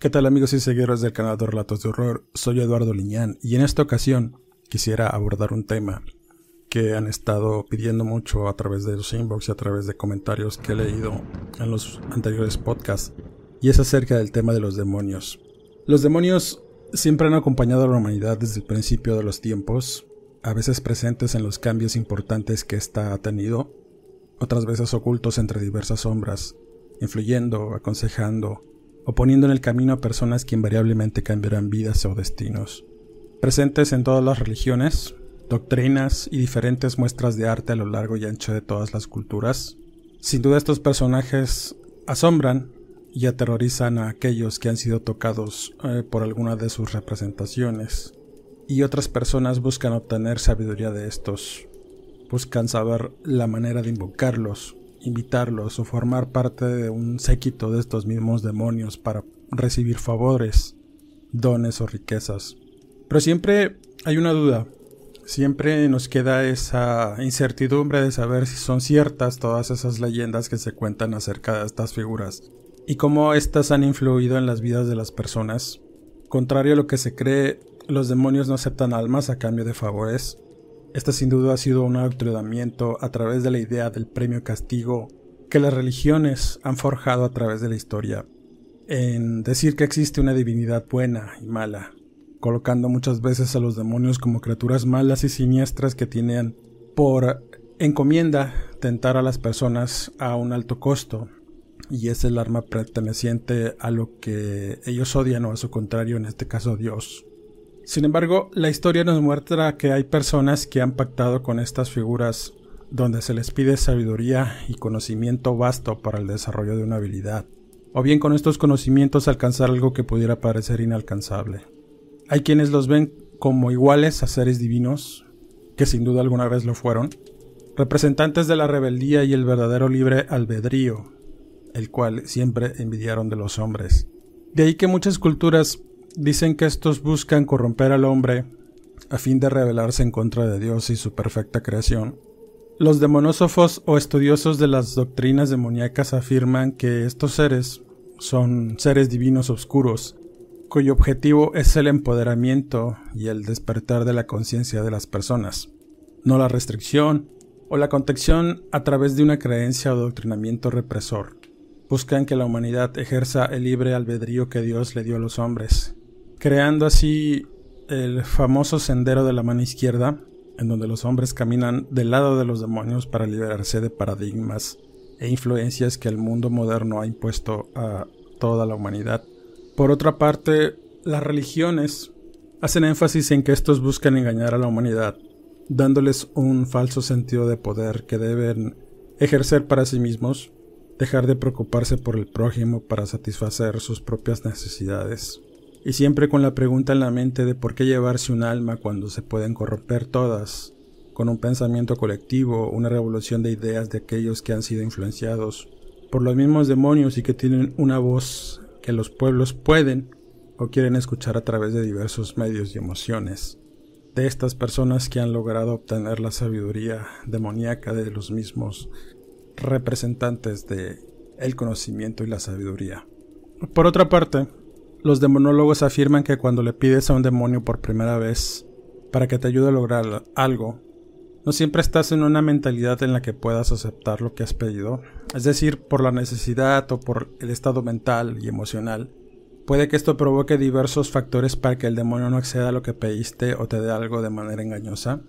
¿Qué tal amigos y seguidores del canal de Relatos de Horror? Soy Eduardo Liñán y en esta ocasión quisiera abordar un tema que han estado pidiendo mucho a través de los inbox y a través de comentarios que he leído en los anteriores podcasts y es acerca del tema de los demonios. Los demonios siempre han acompañado a la humanidad desde el principio de los tiempos, a veces presentes en los cambios importantes que ésta ha tenido, otras veces ocultos entre diversas sombras, influyendo, aconsejando, o poniendo en el camino a personas que invariablemente cambiarán vidas o destinos. Presentes en todas las religiones, doctrinas y diferentes muestras de arte a lo largo y ancho de todas las culturas, sin duda estos personajes asombran y aterrorizan a aquellos que han sido tocados eh, por alguna de sus representaciones, y otras personas buscan obtener sabiduría de estos, buscan saber la manera de invocarlos invitarlos o formar parte de un séquito de estos mismos demonios para recibir favores, dones o riquezas. Pero siempre hay una duda, siempre nos queda esa incertidumbre de saber si son ciertas todas esas leyendas que se cuentan acerca de estas figuras y cómo éstas han influido en las vidas de las personas. Contrario a lo que se cree, los demonios no aceptan almas a cambio de favores, este sin duda ha sido un adoctrinamiento a través de la idea del premio castigo que las religiones han forjado a través de la historia, en decir que existe una divinidad buena y mala, colocando muchas veces a los demonios como criaturas malas y siniestras que tienen por encomienda tentar a las personas a un alto costo, y es el arma perteneciente a lo que ellos odian o a su contrario, en este caso Dios. Sin embargo, la historia nos muestra que hay personas que han pactado con estas figuras donde se les pide sabiduría y conocimiento vasto para el desarrollo de una habilidad, o bien con estos conocimientos alcanzar algo que pudiera parecer inalcanzable. Hay quienes los ven como iguales a seres divinos, que sin duda alguna vez lo fueron, representantes de la rebeldía y el verdadero libre albedrío, el cual siempre envidiaron de los hombres. De ahí que muchas culturas Dicen que estos buscan corromper al hombre a fin de rebelarse en contra de Dios y su perfecta creación. Los demonósofos o estudiosos de las doctrinas demoníacas afirman que estos seres son seres divinos oscuros, cuyo objetivo es el empoderamiento y el despertar de la conciencia de las personas, no la restricción o la contención a través de una creencia o doctrinamiento represor. Buscan que la humanidad ejerza el libre albedrío que Dios le dio a los hombres creando así el famoso sendero de la mano izquierda, en donde los hombres caminan del lado de los demonios para liberarse de paradigmas e influencias que el mundo moderno ha impuesto a toda la humanidad. Por otra parte, las religiones hacen énfasis en que estos buscan engañar a la humanidad, dándoles un falso sentido de poder que deben ejercer para sí mismos, dejar de preocuparse por el prójimo para satisfacer sus propias necesidades y siempre con la pregunta en la mente de por qué llevarse un alma cuando se pueden corromper todas, con un pensamiento colectivo, una revolución de ideas de aquellos que han sido influenciados por los mismos demonios y que tienen una voz que los pueblos pueden o quieren escuchar a través de diversos medios y emociones, de estas personas que han logrado obtener la sabiduría demoníaca de los mismos representantes de el conocimiento y la sabiduría. Por otra parte, los demonólogos afirman que cuando le pides a un demonio por primera vez para que te ayude a lograr algo, no siempre estás en una mentalidad en la que puedas aceptar lo que has pedido, es decir, por la necesidad o por el estado mental y emocional. Puede que esto provoque diversos factores para que el demonio no acceda a lo que pediste o te dé algo de manera engañosa.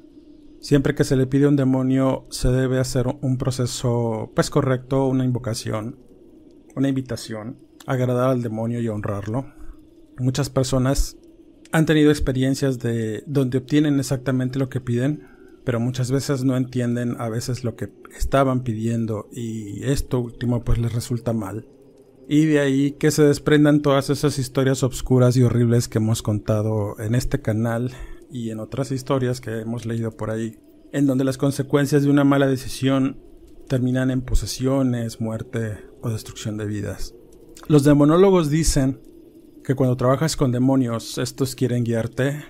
Siempre que se le pide a un demonio se debe hacer un proceso pues correcto, una invocación, una invitación, agradar al demonio y honrarlo. Muchas personas han tenido experiencias de donde obtienen exactamente lo que piden, pero muchas veces no entienden a veces lo que estaban pidiendo y esto último pues les resulta mal. Y de ahí que se desprendan todas esas historias obscuras y horribles que hemos contado en este canal y en otras historias que hemos leído por ahí, en donde las consecuencias de una mala decisión terminan en posesiones, muerte o destrucción de vidas. Los demonólogos dicen que cuando trabajas con demonios, estos quieren guiarte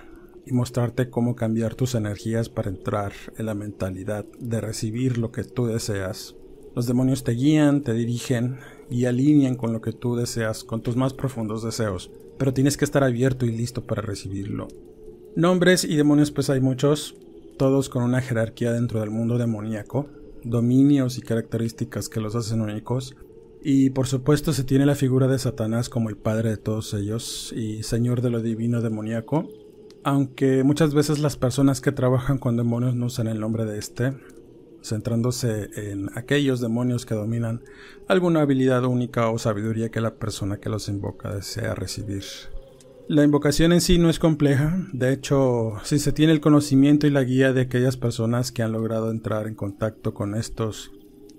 y mostrarte cómo cambiar tus energías para entrar en la mentalidad de recibir lo que tú deseas. Los demonios te guían, te dirigen y alinean con lo que tú deseas, con tus más profundos deseos, pero tienes que estar abierto y listo para recibirlo. Nombres y demonios pues hay muchos, todos con una jerarquía dentro del mundo demoníaco, dominios y características que los hacen únicos, y por supuesto se tiene la figura de Satanás como el padre de todos ellos y señor de lo divino demoníaco, aunque muchas veces las personas que trabajan con demonios no usan el nombre de este, centrándose en aquellos demonios que dominan alguna habilidad única o sabiduría que la persona que los invoca desea recibir. La invocación en sí no es compleja, de hecho, si se tiene el conocimiento y la guía de aquellas personas que han logrado entrar en contacto con estos,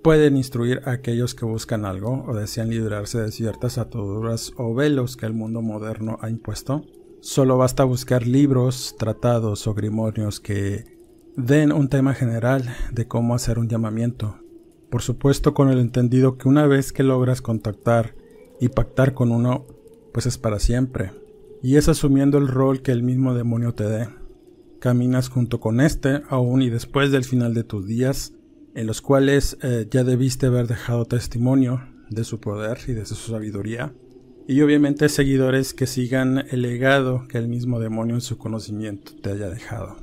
pueden instruir a aquellos que buscan algo o desean librarse de ciertas ataduras o velos que el mundo moderno ha impuesto, Solo basta buscar libros, tratados o grimorios que den un tema general de cómo hacer un llamamiento. Por supuesto con el entendido que una vez que logras contactar y pactar con uno, pues es para siempre. Y es asumiendo el rol que el mismo demonio te dé. Caminas junto con este aún y después del final de tus días, en los cuales eh, ya debiste haber dejado testimonio de su poder y de su sabiduría y obviamente seguidores que sigan el legado que el mismo demonio en su conocimiento te haya dejado.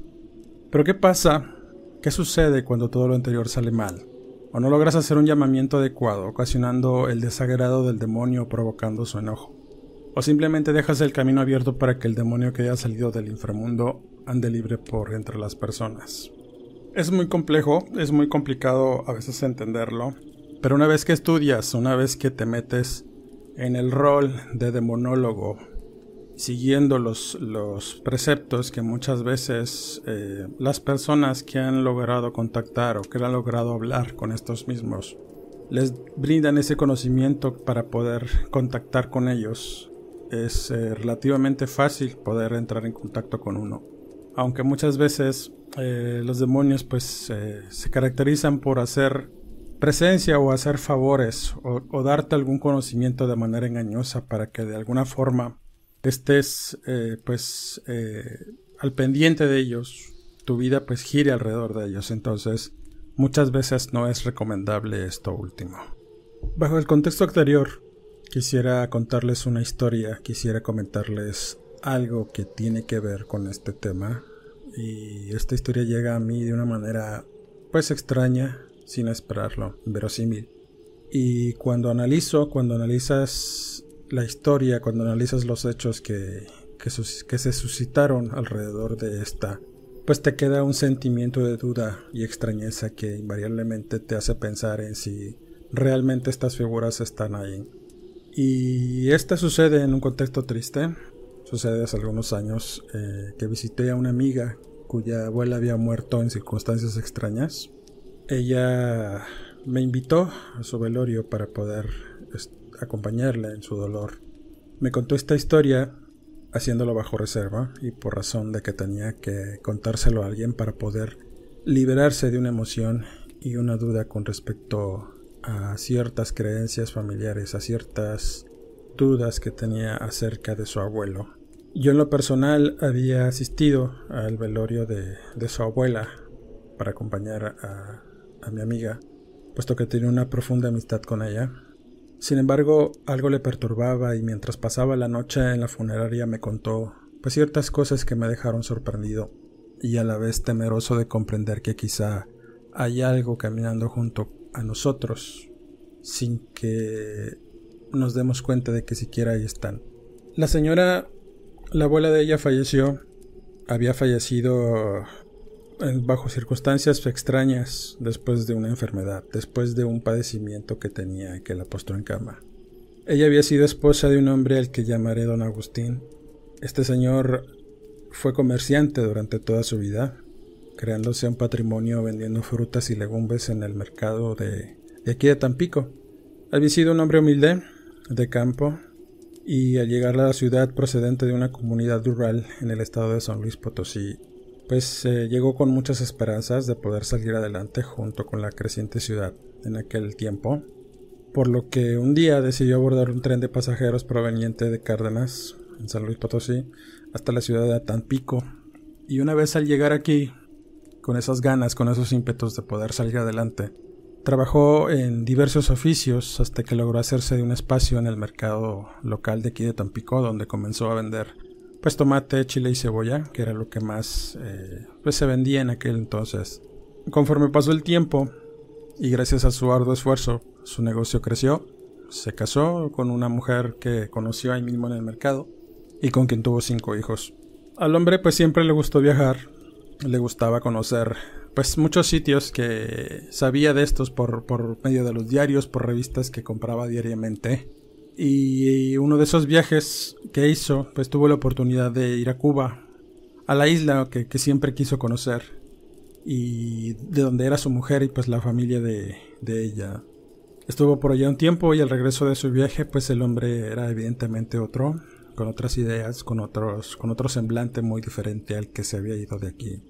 Pero ¿qué pasa? ¿Qué sucede cuando todo lo anterior sale mal? ¿O no logras hacer un llamamiento adecuado, ocasionando el desagrado del demonio provocando su enojo? ¿O simplemente dejas el camino abierto para que el demonio que haya salido del inframundo ande libre por entre las personas? Es muy complejo, es muy complicado a veces entenderlo, pero una vez que estudias, una vez que te metes en el rol de demonólogo, siguiendo los, los preceptos que muchas veces eh, las personas que han logrado contactar o que han logrado hablar con estos mismos les brindan ese conocimiento para poder contactar con ellos. Es eh, relativamente fácil poder entrar en contacto con uno. Aunque muchas veces eh, los demonios pues se caracterizan por hacer presencia o hacer favores o, darte algún conocimiento de manera engañosa para que de alguna forma estés eh, pues eh, al pendiente de ellos, tu vida pues gire alrededor de ellos. Entonces muchas veces no es recomendable esto último. Bajo el contexto anterior, quisiera contarles una historia, quisiera comentarles algo que tiene que ver con este tema. Y esta historia llega a mí de una manera pues extraña, sin esperarlo, verosímil. Y cuando analizo, cuando analizas la historia, cuando analizas los hechos que, que, se suscitaron alrededor de esta, pues te queda un sentimiento de duda y extrañeza que invariablemente te hace pensar en si realmente estas figuras están ahí. Y esta sucede en un contexto triste. Sucede hace algunos años eh, que visité a una amiga cuya abuela había muerto en circunstancias extrañas. Ella me invitó a su velorio para poder acompañarla en su dolor. Me contó esta historia haciéndolo bajo reserva y por razón de que tenía que contárselo a alguien para poder liberarse de una emoción y una duda con respecto a ciertas creencias familiares, a ciertas dudas que tenía acerca de su abuelo. Yo en lo personal había asistido al velorio de, de su abuela para acompañar a, a mi amiga, puesto que tenía una profunda amistad con ella. Sin embargo, algo le perturbaba y mientras pasaba la noche en la funeraria me contó pues ciertas cosas que me dejaron sorprendido y a la vez temeroso de comprender que quizá hay algo caminando junto a nosotros sin que nos demos cuenta de que siquiera ahí están. La señora, la abuela de ella falleció, había fallecido bajo circunstancias extrañas después de una enfermedad, después de un padecimiento que tenía que la postró en cama. Ella había sido esposa de un hombre al que llamaré don Agustín. Este señor fue comerciante durante toda su vida, creándose un patrimonio vendiendo frutas y legumbres en el mercado de, de aquí de Tampico. Había sido un hombre humilde, de campo, y al llegar a la ciudad procedente de una comunidad rural en el estado de San Luis Potosí, pues eh, llegó con muchas esperanzas de poder salir adelante junto con la creciente ciudad en aquel tiempo, por lo que un día decidió abordar un tren de pasajeros proveniente de Cárdenas, en San Luis Potosí, hasta la ciudad de Tampico, y una vez al llegar aquí, con esas ganas, con esos ímpetus de poder salir adelante, Trabajó en diversos oficios hasta que logró hacerse de un espacio en el mercado local de aquí de Tampico, donde comenzó a vender pues tomate, chile y cebolla, que era lo que más eh, pues se vendía en aquel entonces. Conforme pasó el tiempo y gracias a su arduo esfuerzo, su negocio creció. Se casó con una mujer que conoció ahí mismo en el mercado y con quien tuvo cinco hijos. Al hombre pues siempre le gustó viajar, le gustaba conocer pues muchos sitios que sabía de estos por, por medio de los diarios, por revistas que compraba diariamente. Y uno de esos viajes que hizo, pues tuvo la oportunidad de ir a Cuba, a la isla que, que siempre quiso conocer, y de donde era su mujer y pues la familia de, de ella. Estuvo por allá un tiempo y al regreso de su viaje, pues el hombre era evidentemente otro, con otras ideas, con otros, con otro semblante muy diferente al que se había ido de aquí.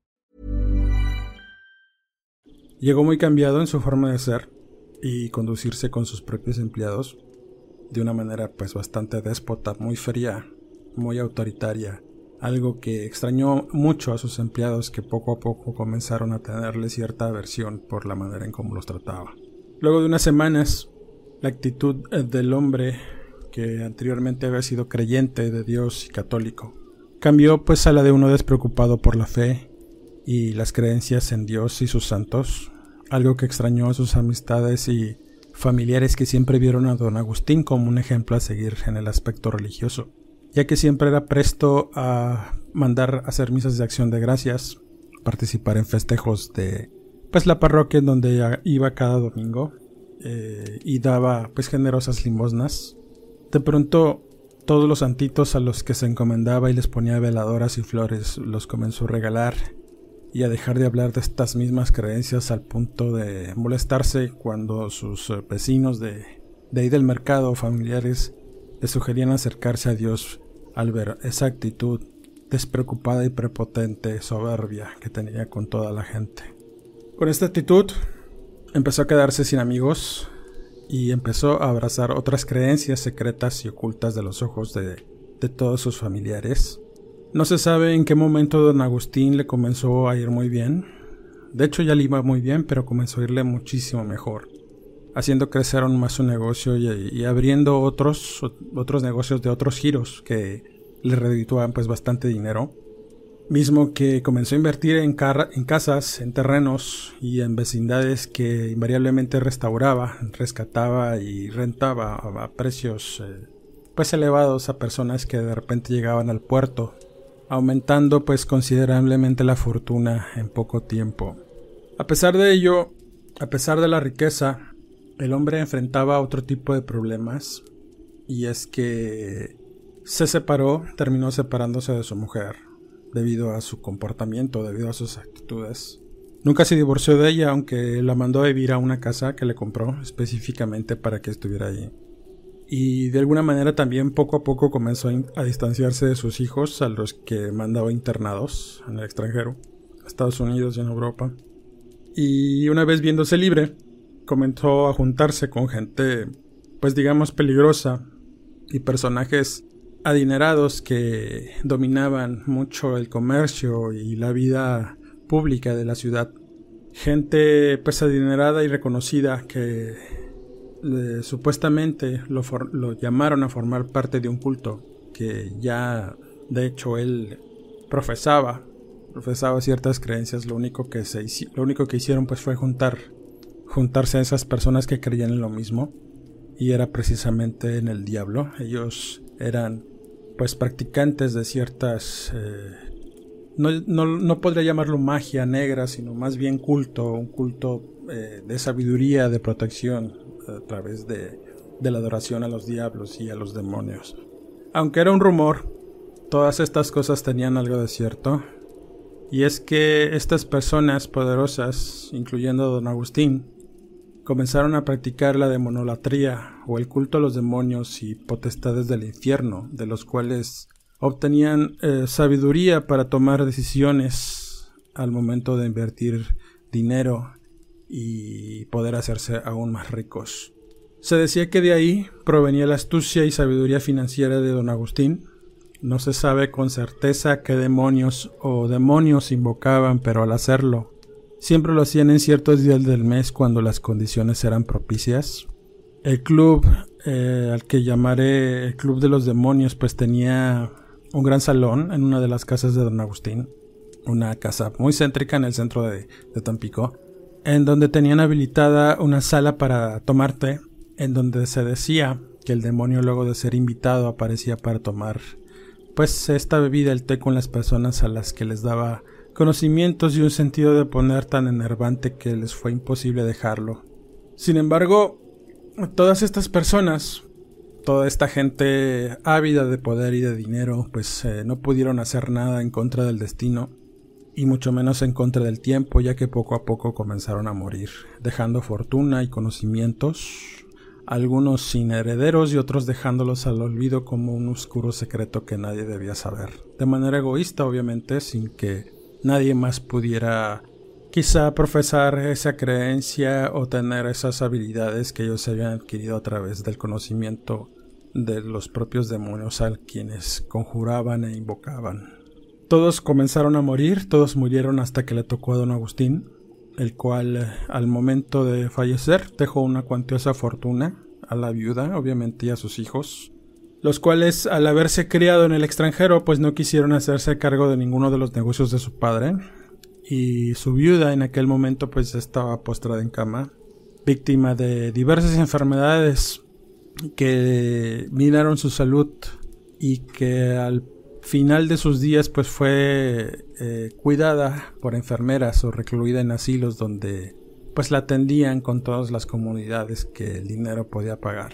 Llegó muy cambiado en su forma de ser y conducirse con sus propios empleados de una manera pues bastante déspota, muy fría, muy autoritaria, algo que extrañó mucho a sus empleados que poco a poco comenzaron a tenerle cierta aversión por la manera en cómo los trataba. Luego de unas semanas, la actitud eh, del hombre que anteriormente había sido creyente de Dios y católico cambió pues a la de uno despreocupado por la fe y las creencias en Dios y sus santos, algo que extrañó a sus amistades y familiares que siempre vieron a don Agustín como un ejemplo a seguir en el aspecto religioso, ya que siempre era presto a mandar hacer misas de acción de gracias, participar en festejos de pues la parroquia en donde iba cada domingo eh, y daba pues generosas limosnas. De pronto todos los santitos a los que se encomendaba y les ponía veladoras y flores los comenzó a regalar y a dejar de hablar de estas mismas creencias al punto de molestarse cuando sus eh, vecinos de, de ahí del mercado o familiares le sugerían acercarse a Dios al ver esa actitud despreocupada y prepotente, soberbia que tenía con toda la gente. Con esta actitud empezó a quedarse sin amigos y empezó a abrazar otras creencias secretas y ocultas de los ojos de, de todos sus familiares no se sabe en qué momento don Agustín le comenzó a ir muy bien. De hecho ya le iba muy bien, pero comenzó a irle muchísimo mejor, haciendo crecer aún más su negocio y, abriendo otros, otros negocios de otros giros que le redituaban pues bastante dinero. Mismo que comenzó a invertir en, casas, en terrenos y en vecindades que invariablemente restauraba, rescataba y rentaba a, precios eh, pues elevados a personas que de repente llegaban al puerto aumentando pues considerablemente la fortuna en poco tiempo. A pesar de ello, a pesar de la riqueza, el hombre enfrentaba otro tipo de problemas y es que se separó, terminó separándose de su mujer debido a su comportamiento, debido a sus actitudes. Nunca se divorció de ella, aunque la mandó a vivir a una casa que le compró específicamente para que estuviera ahí. Y de alguna manera también poco a poco comenzó a distanciarse de sus hijos a los que mandaba internados en el extranjero, Estados Unidos y en Europa. Y una vez viéndose libre, comenzó a juntarse con gente, pues digamos, peligrosa y personajes adinerados que dominaban mucho el comercio y la vida pública de la ciudad. Gente pues adinerada y reconocida que supuestamente lo, lo llamaron a formar parte de un culto que ya de hecho él profesaba profesaba ciertas creencias. Lo único que se lo único que hicieron pues fue juntar juntarse a esas personas que creían en lo mismo y era precisamente en el diablo. Ellos eran pues practicantes de ciertas eh, no, no, no, podría llamarlo magia negra sino más bien culto un culto eh, de sabiduría de protección a través de, la adoración a los diablos y a los demonios. Aunque era un rumor, todas estas cosas tenían algo de cierto. Y es que estas personas poderosas, incluyendo don Agustín, comenzaron a practicar la demonolatría o el culto a los demonios y potestades del infierno, de los cuales obtenían eh, sabiduría para tomar decisiones al momento de invertir dinero y poder hacerse aún más ricos. Se decía que de ahí provenía la astucia y sabiduría financiera de don Agustín. No se sabe con certeza qué demonios o demonios invocaban, pero al hacerlo, siempre lo hacían en ciertos días del mes cuando las condiciones eran propicias. El club, eh, al que llamaré el Club de los Demonios, pues tenía un gran salón en una de las casas de don Agustín, una casa muy céntrica en el centro de Tampico en donde tenían habilitada una sala para tomar té, en donde se decía que el demonio luego de ser invitado aparecía para tomar pues esta bebida, el té con las personas a las que les daba conocimientos y un sentido de poner tan enervante que les fue imposible dejarlo. Sin embargo, todas estas personas, toda esta gente ávida de poder y de dinero, pues eh, no pudieron hacer nada en contra del destino y mucho menos en contra del tiempo, ya que poco a poco comenzaron a morir, dejando fortuna y conocimientos, algunos sin herederos y otros dejándolos al olvido como un oscuro secreto que nadie debía saber, de manera egoísta obviamente, sin que nadie más pudiera quizá profesar esa creencia o tener esas habilidades que ellos habían adquirido a través del conocimiento de los propios demonios a quienes conjuraban e invocaban. Todos comenzaron a morir, todos murieron hasta que le tocó a don Agustín, el cual eh, al momento de fallecer dejó una cuantiosa fortuna a la viuda, obviamente, y a sus hijos, los cuales al haberse criado en el extranjero pues no quisieron hacerse cargo de ninguno de los negocios de su padre, y su viuda en aquel momento pues estaba postrada en cama, víctima de diversas enfermedades que minaron su salud y que al final de sus días pues fue eh, cuidada por enfermeras o recluida en asilos donde pues la atendían con todas las comunidades que el dinero podía pagar.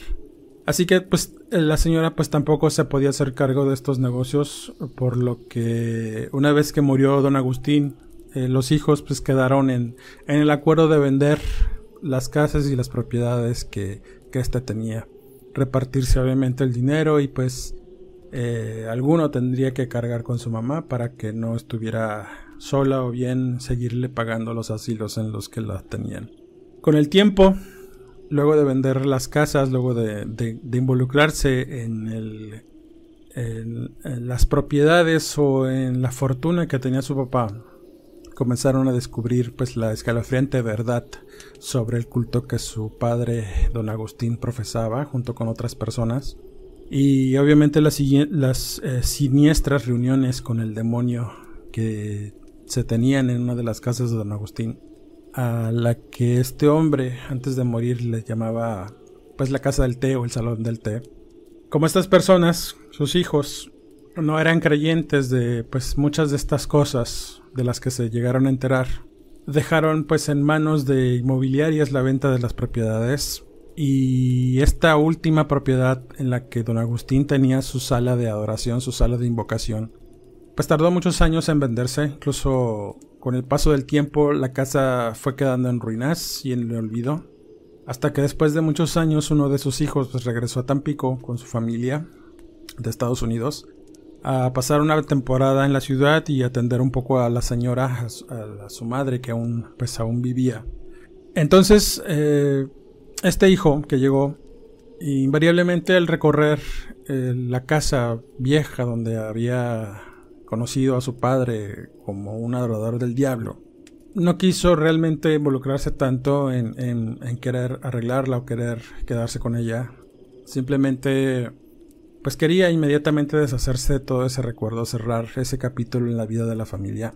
Así que pues la señora pues tampoco se podía hacer cargo de estos negocios por lo que una vez que murió don Agustín eh, los hijos pues quedaron en, en el acuerdo de vender las casas y las propiedades que, que éste tenía. Repartirse obviamente el dinero y pues eh, alguno tendría que cargar con su mamá para que no estuviera sola o bien seguirle pagando los asilos en los que la tenían. Con el tiempo, luego de vender las casas, luego de, involucrarse en, en, las propiedades o en la fortuna que tenía su papá, comenzaron a descubrir pues la escalofriante verdad sobre el culto que su padre don Agustín profesaba junto con otras personas y obviamente las, eh, siniestras reuniones con el demonio que se tenían en una de las casas de don Agustín, a la que este hombre antes de morir le llamaba pues la casa del té o el salón del té. Como estas personas, sus hijos, no eran creyentes de pues muchas de estas cosas de las que se llegaron a enterar, dejaron pues en manos de inmobiliarias la venta de las propiedades y esta última propiedad en la que don Agustín tenía su sala de adoración, su sala de invocación, pues tardó muchos años en venderse, incluso con el paso del tiempo la casa fue quedando en ruinas y en el olvido, Hasta que después de muchos años uno de sus hijos pues, regresó a Tampico con su familia de Estados Unidos a pasar una temporada en la ciudad y atender un poco a la señora, a su, madre que aún, pues, aún vivía. Entonces, eh, este hijo que llegó, invariablemente al recorrer eh, la casa vieja donde había conocido a su padre como un adorador del diablo, no quiso realmente involucrarse tanto en, querer arreglarla o querer quedarse con ella. Simplemente, pues quería inmediatamente deshacerse de todo ese recuerdo, cerrar ese capítulo en la vida de la familia.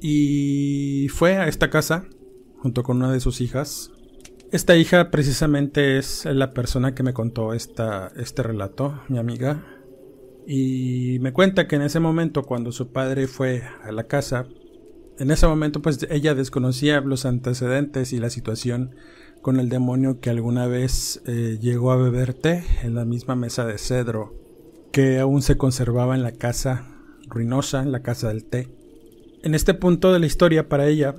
Y fue a esta casa, junto con una de sus hijas. Esta hija precisamente es la persona que me contó esta, este relato, mi amiga. Y me cuenta que en ese momento, cuando su padre fue a la casa, en ese momento pues ella desconocía los antecedentes y la situación con el demonio que alguna vez eh, llegó a beber té en la misma mesa de cedro que aún se conservaba en la casa ruinosa, en la casa del té. En este punto de la historia para ella,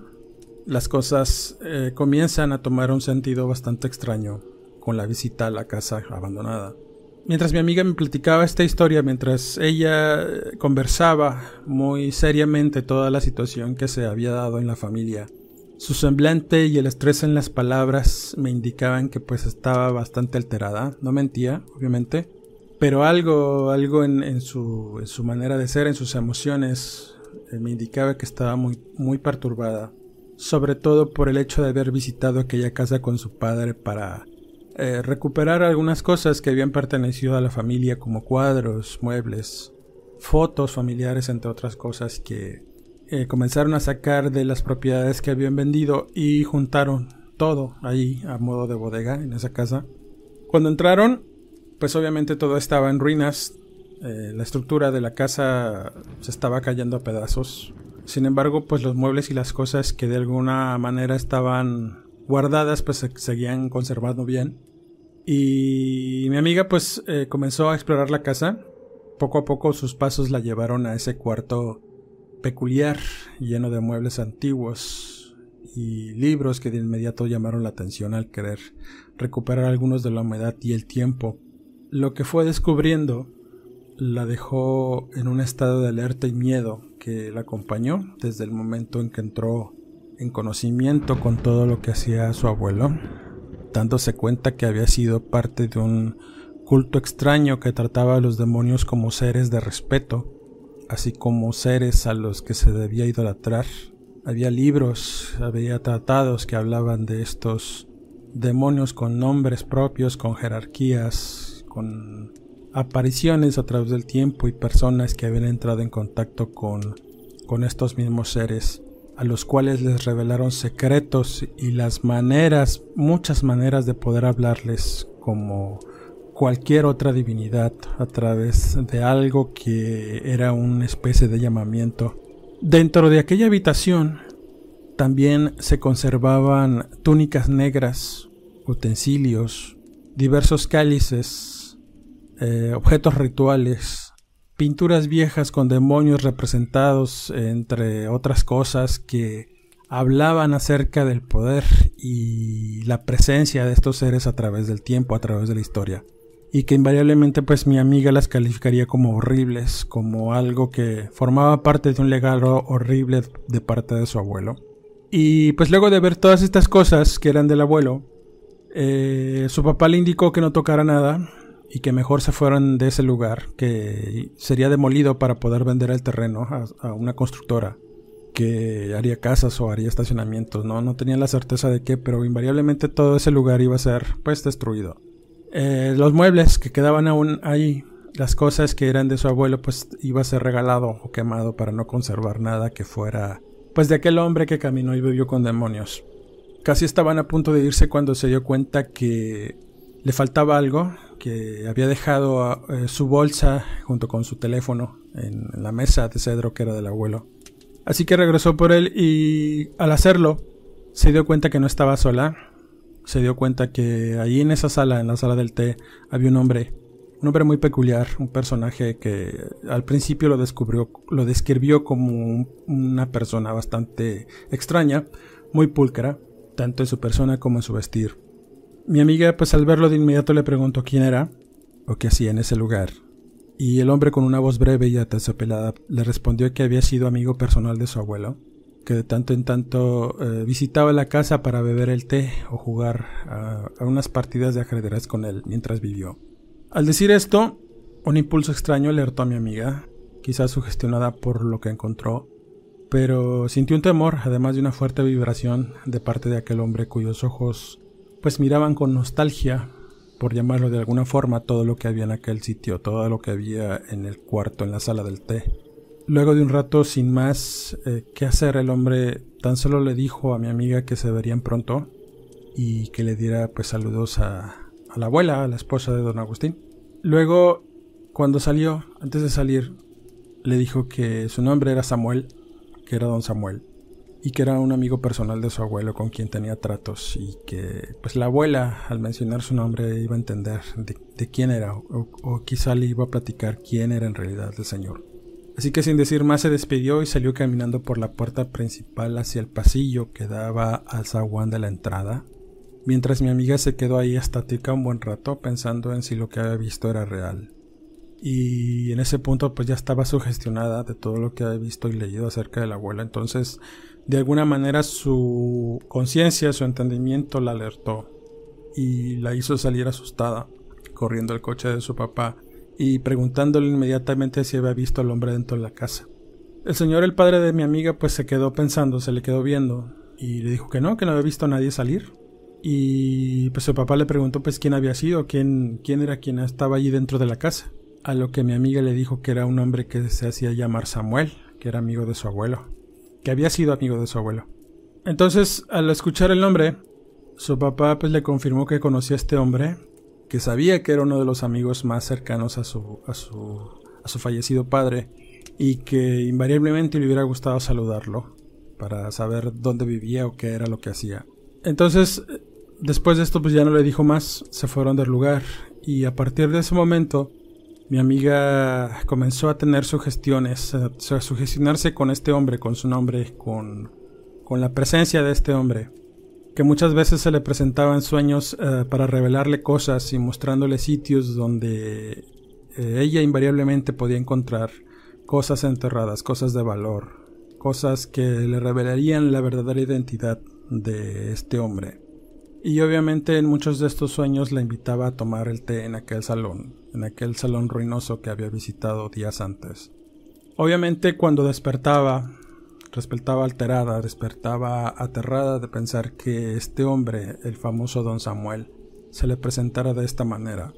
las cosas eh, comienzan a tomar un sentido bastante extraño con la visita a la casa abandonada. Mientras mi amiga me platicaba esta historia, mientras ella eh, conversaba muy seriamente toda la situación que se había dado en la familia, su semblante y el estrés en las palabras me indicaban que pues estaba bastante alterada, no mentía, obviamente, pero algo, algo en, su, en su manera de ser, en sus emociones, eh, me indicaba que estaba muy, muy perturbada, sobre todo por el hecho de haber visitado aquella casa con su padre para eh, recuperar algunas cosas que habían pertenecido a la familia como cuadros, muebles, fotos familiares, entre otras cosas que eh, comenzaron a sacar de las propiedades que habían vendido y juntaron todo ahí a modo de bodega en esa casa. Cuando entraron, pues obviamente todo estaba en ruinas, eh, la estructura de la casa se estaba cayendo a pedazos. Sin embargo, pues los muebles y las cosas que de alguna manera estaban guardadas pues se seguían conservando bien. Y mi amiga pues eh, comenzó a explorar la casa. Poco a poco sus pasos la llevaron a ese cuarto peculiar, lleno de muebles antiguos y libros que de inmediato llamaron la atención al querer recuperar algunos de la humedad y el tiempo. Lo que fue descubriendo la dejó en un estado de alerta y miedo que la acompañó desde el momento en que entró en conocimiento con todo lo que hacía su abuelo dándose cuenta que había sido parte de un culto extraño que trataba a los demonios como seres de respeto, así como seres a los que se debía idolatrar. Había libros, había tratados que hablaban de estos demonios con nombres propios, con jerarquías, con apariciones a través del tiempo y personas que habían entrado en contacto con, con estos mismos seres a los cuales les revelaron secretos y las maneras, muchas maneras de poder hablarles como cualquier otra divinidad a través de algo que era una especie de llamamiento. Dentro de aquella habitación también se conservaban túnicas negras, utensilios, diversos cálices, eh, objetos rituales, pinturas viejas con demonios representados, entre otras cosas que hablaban acerca del poder y la presencia de estos seres a través del tiempo, a través de la historia. Y que invariablemente pues mi amiga las calificaría como horribles, como algo que formaba parte de un legado horrible de parte de su abuelo. Y pues luego de ver todas estas cosas que eran del abuelo, eh, su papá le indicó que no tocara nada, y que mejor se fueran de ese lugar, que sería demolido para poder vender el terreno a, una constructora que haría casas o haría estacionamientos, ¿no? No tenía la certeza de qué, pero invariablemente todo ese lugar iba a ser pues destruido. Eh, los muebles que quedaban aún ahí, las cosas que eran de su abuelo, pues iba a ser regalado o quemado para no conservar nada que fuera pues de aquel hombre que caminó y vivió con demonios. Casi estaban a punto de irse cuando se dio cuenta que le faltaba algo, que había dejado eh, su bolsa junto con su teléfono en, la mesa de cedro que era del abuelo. Así que regresó por él y al hacerlo se dio cuenta que no estaba sola. Se dio cuenta que allí en esa sala, en la sala del té, había un hombre, un hombre muy peculiar, un personaje que al principio lo descubrió, lo describió como una persona bastante extraña, muy pulcra, tanto en su persona como en su vestir. Mi amiga, pues al verlo de inmediato le preguntó quién era o qué hacía en ese lugar. Y el hombre con una voz breve y aterciopelada le respondió que había sido amigo personal de su abuelo, que de tanto en tanto eh, visitaba la casa para beber el té o jugar a, a unas partidas de ajedrez con él mientras vivió. Al decir esto, un impulso extraño alertó a mi amiga, quizás sugestionada por lo que encontró, pero sintió un temor, además de una fuerte vibración de parte de aquel hombre cuyos ojos pues miraban con nostalgia, por llamarlo de alguna forma, todo lo que había en aquel sitio, todo lo que había en el cuarto, en la sala del té. Luego de un rato sin más eh, qué hacer, el hombre tan solo le dijo a mi amiga que se verían pronto y que le diera pues saludos a, a la abuela, a la esposa de don Agustín. Luego, cuando salió, antes de salir, le dijo que su nombre era Samuel, que era don Samuel, y que era un amigo personal de su abuelo con quien tenía tratos y que pues la abuela al mencionar su nombre iba a entender de, quién era o, quizá le iba a platicar quién era en realidad el señor. Así que sin decir más se despidió y salió caminando por la puerta principal hacia el pasillo que daba al zaguán de la entrada, mientras mi amiga se quedó ahí estática un buen rato pensando en si lo que había visto era real. Y en ese punto pues ya estaba sugestionada de todo lo que había visto y leído acerca de la abuela, entonces de alguna manera su conciencia, su entendimiento la alertó y la hizo salir asustada, corriendo al coche de su papá y preguntándole inmediatamente si había visto al hombre dentro de la casa. El señor, el padre de mi amiga, pues se quedó pensando, se le quedó viendo y le dijo que no, que no había visto a nadie salir. Y pues su papá le preguntó pues quién había sido, quién, quién era quien estaba allí dentro de la casa. A lo que mi amiga le dijo que era un hombre que se hacía llamar Samuel, que era amigo de su abuelo que había sido amigo de su abuelo. Entonces, al escuchar el nombre, su papá pues le confirmó que conocía a este hombre, que sabía que era uno de los amigos más cercanos a su, a su, a su fallecido padre y que invariablemente le hubiera gustado saludarlo para saber dónde vivía o qué era lo que hacía. Entonces, después de esto pues ya no le dijo más, se fueron del lugar y a partir de ese momento mi amiga comenzó a tener sugestiones, a sugestionarse con este hombre, con su nombre, con, con la presencia de este hombre, que muchas veces se le presentaba en sueños eh, para revelarle cosas y mostrándole sitios donde eh, ella invariablemente podía encontrar cosas enterradas, cosas de valor, cosas que le revelarían la verdadera identidad de este hombre. Y obviamente en muchos de estos sueños la invitaba a tomar el té en aquel salón, en aquel salón ruinoso que había visitado días antes. Obviamente cuando despertaba, despertaba alterada, despertaba aterrada de pensar que este hombre, el famoso don Samuel, se le presentara de esta manera.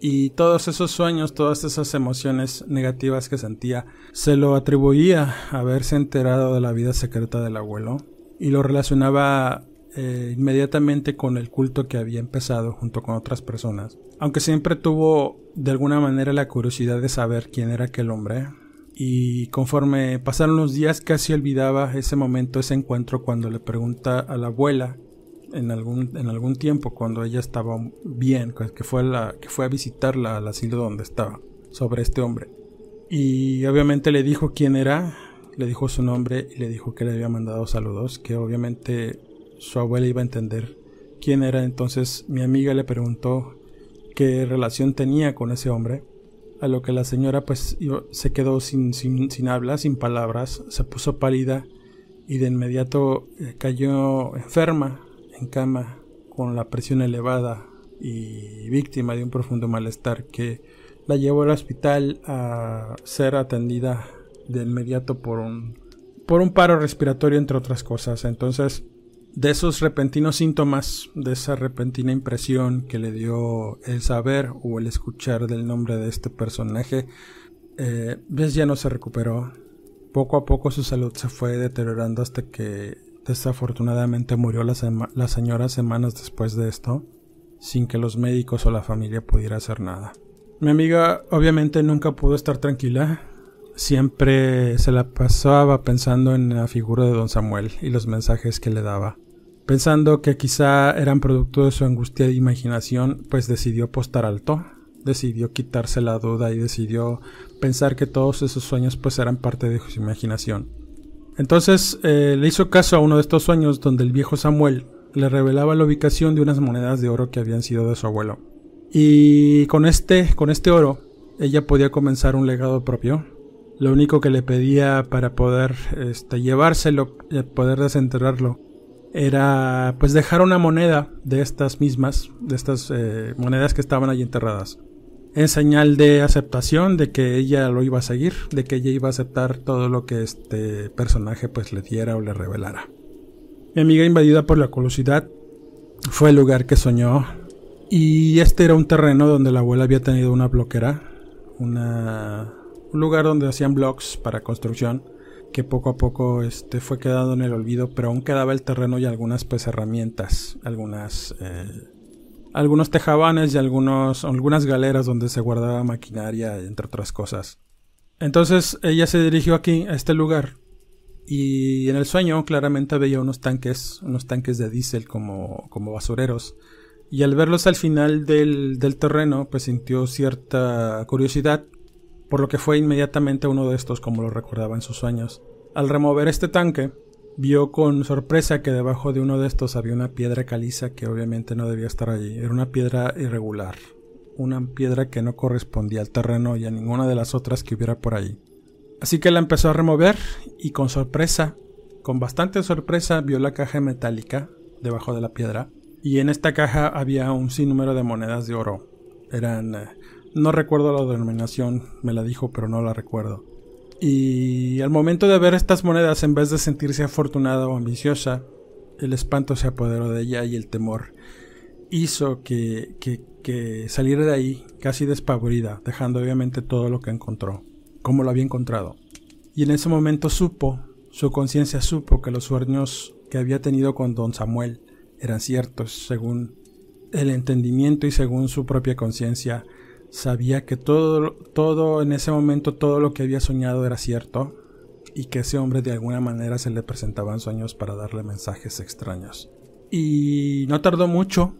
Y todos esos sueños, todas esas emociones negativas que sentía, se lo atribuía a haberse enterado de la vida secreta del abuelo y lo relacionaba eh, inmediatamente con el culto que había empezado junto con otras personas. Aunque siempre tuvo de alguna manera la curiosidad de saber quién era aquel hombre. Y conforme pasaron los días casi olvidaba ese momento, ese encuentro cuando le pregunta a la abuela en algún, en algún tiempo cuando ella estaba bien, que fue, la, que fue a visitarla al asilo donde estaba, sobre este hombre. Y obviamente le dijo quién era, le dijo su nombre y le dijo que le había mandado saludos, que obviamente su abuela iba a entender quién era. Entonces mi amiga le preguntó qué relación tenía con ese hombre. A lo que la señora pues se quedó sin, sin, sin habla, sin palabras, se puso pálida y de inmediato eh, cayó enferma en cama con la presión elevada y víctima de un profundo malestar que la llevó al hospital a ser atendida de inmediato por un por un paro respiratorio entre otras cosas. Entonces de esos repentinos síntomas, de esa repentina impresión que le dio el saber o el escuchar del nombre de este personaje, eh, ya no se recuperó. Poco a poco su salud se fue deteriorando hasta que desafortunadamente murió la, la señora semanas después de esto, sin que los médicos o la familia pudiera hacer nada. Mi amiga obviamente nunca pudo estar tranquila, siempre se la pasaba pensando en la figura de don Samuel y los mensajes que le daba. Pensando que quizá eran producto de su angustia de imaginación, pues decidió postar alto, decidió quitarse la duda y decidió pensar que todos esos sueños pues eran parte de su imaginación. Entonces eh, le hizo caso a uno de estos sueños donde el viejo Samuel le revelaba la ubicación de unas monedas de oro que habían sido de su abuelo. Y con este, con este oro, ella podía comenzar un legado propio. Lo único que le pedía para poder este, llevárselo, y poder desenterrarlo, era pues dejar una moneda de estas mismas, de estas eh, monedas que estaban allí enterradas. En señal de aceptación de que ella lo iba a seguir, de que ella iba a aceptar todo lo que este personaje pues le diera o le revelara. Mi amiga invadida por la curiosidad fue el lugar que soñó y este era un terreno donde la abuela había tenido una bloquera, una, un lugar donde hacían blocks para construcción que poco a poco este, fue quedando en el olvido, pero aún quedaba el terreno y algunas pues herramientas, algunas eh, algunos tejabanes y algunos, algunas galeras donde se guardaba maquinaria, entre otras cosas. Entonces ella se dirigió aquí, a este lugar, y en el sueño claramente veía unos tanques, unos tanques de diésel como, como basureros. Y al verlos al final del, del terreno, pues sintió cierta curiosidad, por lo que fue inmediatamente uno de estos como lo recordaba en sus sueños. Al remover este tanque, vio con sorpresa que debajo de uno de estos había una piedra caliza que obviamente no debía estar allí. Era una piedra irregular, una piedra que no correspondía al terreno y a ninguna de las otras que hubiera por ahí. Así que la empezó a remover y con sorpresa, con bastante sorpresa, vio la caja metálica debajo de la piedra y en esta caja había un sinnúmero de monedas de oro. Eran... No recuerdo la denominación, me la dijo, pero no la recuerdo. Y al momento de ver estas monedas, en vez de sentirse afortunada o ambiciosa, el espanto se apoderó de ella y el temor hizo que, que, que saliera de ahí casi despavorida, dejando obviamente todo lo que encontró como lo había encontrado. Y en ese momento supo, su conciencia supo que los sueños que había tenido con don Samuel eran ciertos, según el entendimiento y según su propia conciencia, sabía que todo, todo en ese momento, todo lo que había soñado era cierto y que ese hombre de alguna manera se le presentaban sueños para darle mensajes extraños. Y no tardó mucho,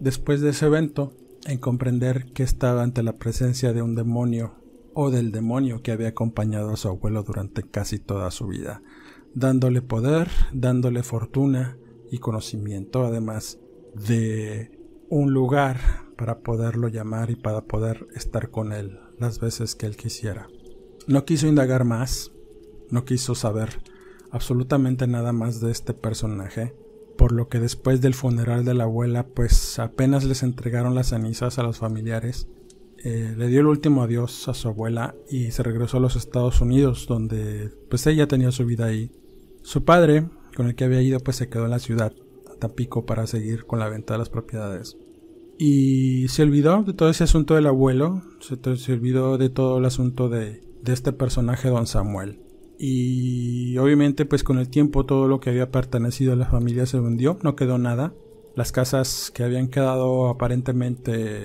después de ese evento, en comprender que estaba ante la presencia de un demonio o del demonio que había acompañado a su abuelo durante casi toda su vida, dándole poder, dándole fortuna y conocimiento, además de un lugar para poderlo llamar y para poder estar con él las veces que él quisiera. No quiso indagar más, no quiso saber absolutamente nada más de este personaje, por lo que después del funeral de la abuela pues apenas les entregaron las cenizas a los familiares eh, le dio el último adiós a su abuela y se regresó a los Estados Unidos, donde pues ella tenía su vida ahí. Su padre, con el que había ido, pues se quedó en la ciudad, a Tampico, para seguir con la venta de las propiedades. Y se olvidó de todo ese asunto del abuelo, se, se olvidó de todo el asunto de, de este personaje, don Samuel. Y obviamente pues con el tiempo todo lo que había pertenecido a la familia se vendió, no quedó nada. Las casas que habían quedado aparentemente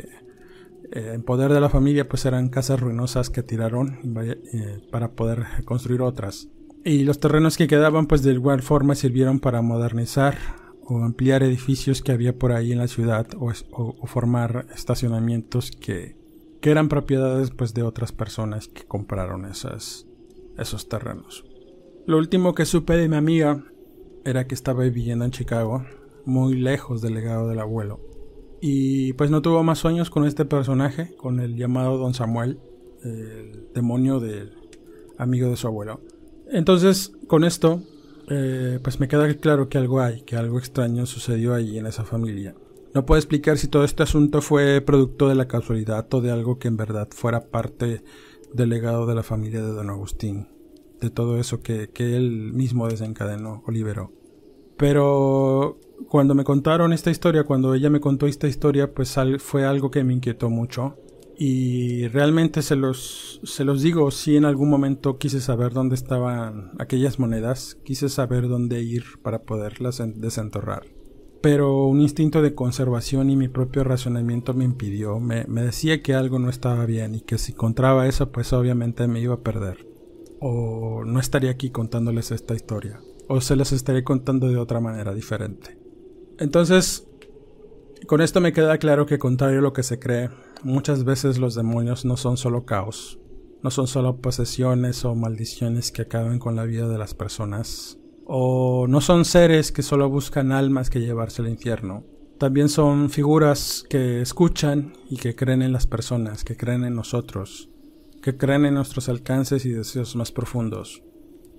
eh, en poder de la familia pues eran casas ruinosas que tiraron eh, para poder construir otras. Y los terrenos que quedaban pues de igual forma sirvieron para modernizar o ampliar edificios que había por ahí en la ciudad o, formar estacionamientos que, eran propiedades pues de otras personas que compraron esas, esos terrenos. Lo último que supe de mi amiga era que estaba viviendo en Chicago, muy lejos del legado del abuelo. Y pues no tuvo más sueños con este personaje, con el llamado Don Samuel, el demonio del amigo de su abuelo. Entonces, con esto, eh, pues me queda claro que algo hay, que algo extraño sucedió allí en esa familia. No puedo explicar si todo este asunto fue producto de la casualidad o de algo que en verdad fuera parte del legado de la familia de Don Agustín, de todo eso que, que él mismo desencadenó o liberó. Pero cuando me contaron esta historia, cuando ella me contó esta historia, pues fue algo que me inquietó mucho. Y realmente se los, se los digo, si en algún momento quise saber dónde estaban aquellas monedas, quise saber dónde ir para poderlas desenterrar. Pero un instinto de conservación y mi propio razonamiento me impidió, me, me decía que algo no estaba bien y que si encontraba eso pues obviamente me iba a perder. O no estaría aquí contándoles esta historia. O se las estaré contando de otra manera diferente. Entonces, con esto me queda claro que contrario a lo que se cree, muchas veces los demonios no son solo caos, no son solo posesiones o maldiciones que acaban con la vida de las personas o no son seres que solo buscan almas que llevarse al infierno. También son figuras que escuchan y que creen en las personas, que creen en nosotros, que creen en nuestros alcances y deseos más profundos,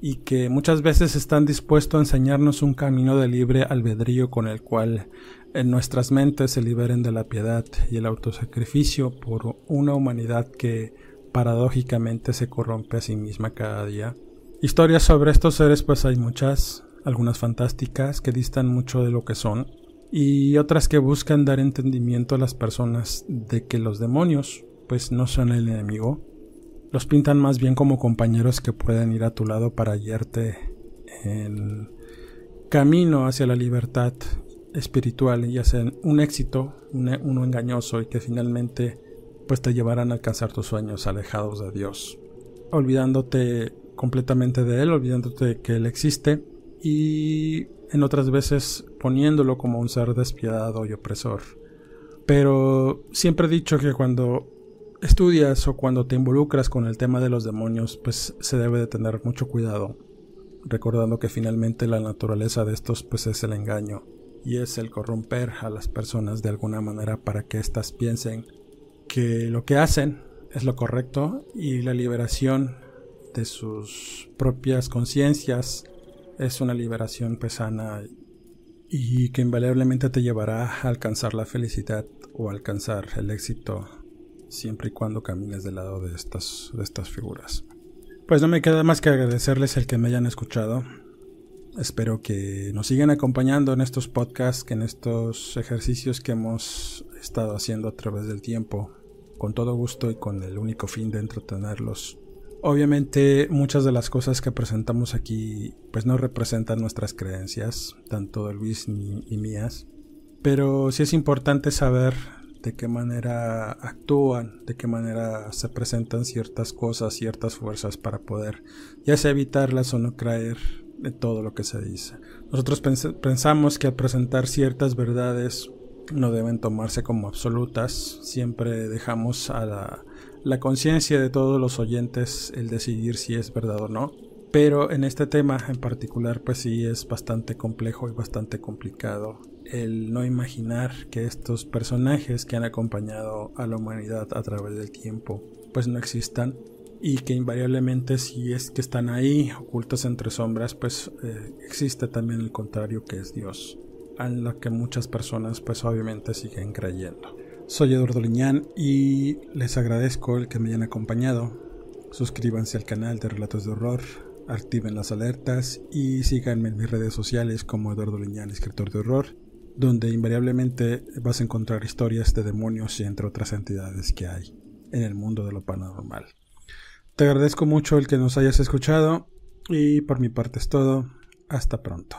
y que muchas veces están dispuestos a enseñarnos un camino de libre albedrío con el cual en nuestras mentes se liberen de la piedad y el autosacrificio por una humanidad que paradójicamente se corrompe a sí misma cada día. Historias sobre estos seres pues hay muchas, algunas fantásticas que distan mucho de lo que son y otras que buscan dar entendimiento a las personas de que los demonios pues no son el enemigo. Los pintan más bien como compañeros que pueden ir a tu lado para guiarte en camino hacia la libertad espiritual y hacen un éxito, uno engañoso y que finalmente pues te llevarán a alcanzar tus sueños alejados de Dios, olvidándote completamente de Él, olvidándote que Él existe y en otras veces poniéndolo como un ser despiadado y opresor. Pero siempre he dicho que cuando estudias o cuando te involucras con el tema de los demonios, pues se debe de tener mucho cuidado, recordando que finalmente la naturaleza de estos pues es el engaño y es el corromper a las personas de alguna manera para que éstas piensen que lo que hacen es lo correcto y la liberación de sus propias conciencias es una liberación pesana y que invariablemente te llevará a alcanzar la felicidad o alcanzar el éxito siempre y cuando camines del lado de estas, de estas figuras. Pues no me queda más que agradecerles el que me hayan escuchado. Espero que nos sigan acompañando en estos podcasts, que en estos ejercicios que hemos estado haciendo a través del tiempo, con todo gusto y con el único fin de entretenerlos. Obviamente muchas de las cosas que presentamos aquí pues no representan nuestras creencias, tanto de Luis ni, y mías, pero sí es importante saber de qué manera actúan, de qué manera se presentan ciertas cosas, ciertas fuerzas para poder ya sea evitarlas o no creer de todo lo que se dice. Nosotros pensamos que al presentar ciertas verdades no deben tomarse como absolutas, siempre dejamos a la, la conciencia de todos los oyentes el decidir si es verdad o no. Pero en este tema en particular pues sí es bastante complejo y bastante complicado el no imaginar que estos personajes que han acompañado a la humanidad a través del tiempo pues no existan y que invariablemente si es que están ahí ocultos entre sombras pues eh, existe también el contrario que es Dios en lo que muchas personas pues obviamente siguen creyendo. Soy Eduardo Liñán y les agradezco el que me hayan acompañado. Suscríbanse al canal de Relatos de Horror activen las alertas y síganme en mis redes sociales como Eduardo Liñán escritor de horror donde invariablemente vas a encontrar historias de demonios y entre otras entidades que hay en el mundo de lo paranormal. Te agradezco mucho el que nos hayas escuchado y por mi parte es todo. Hasta pronto.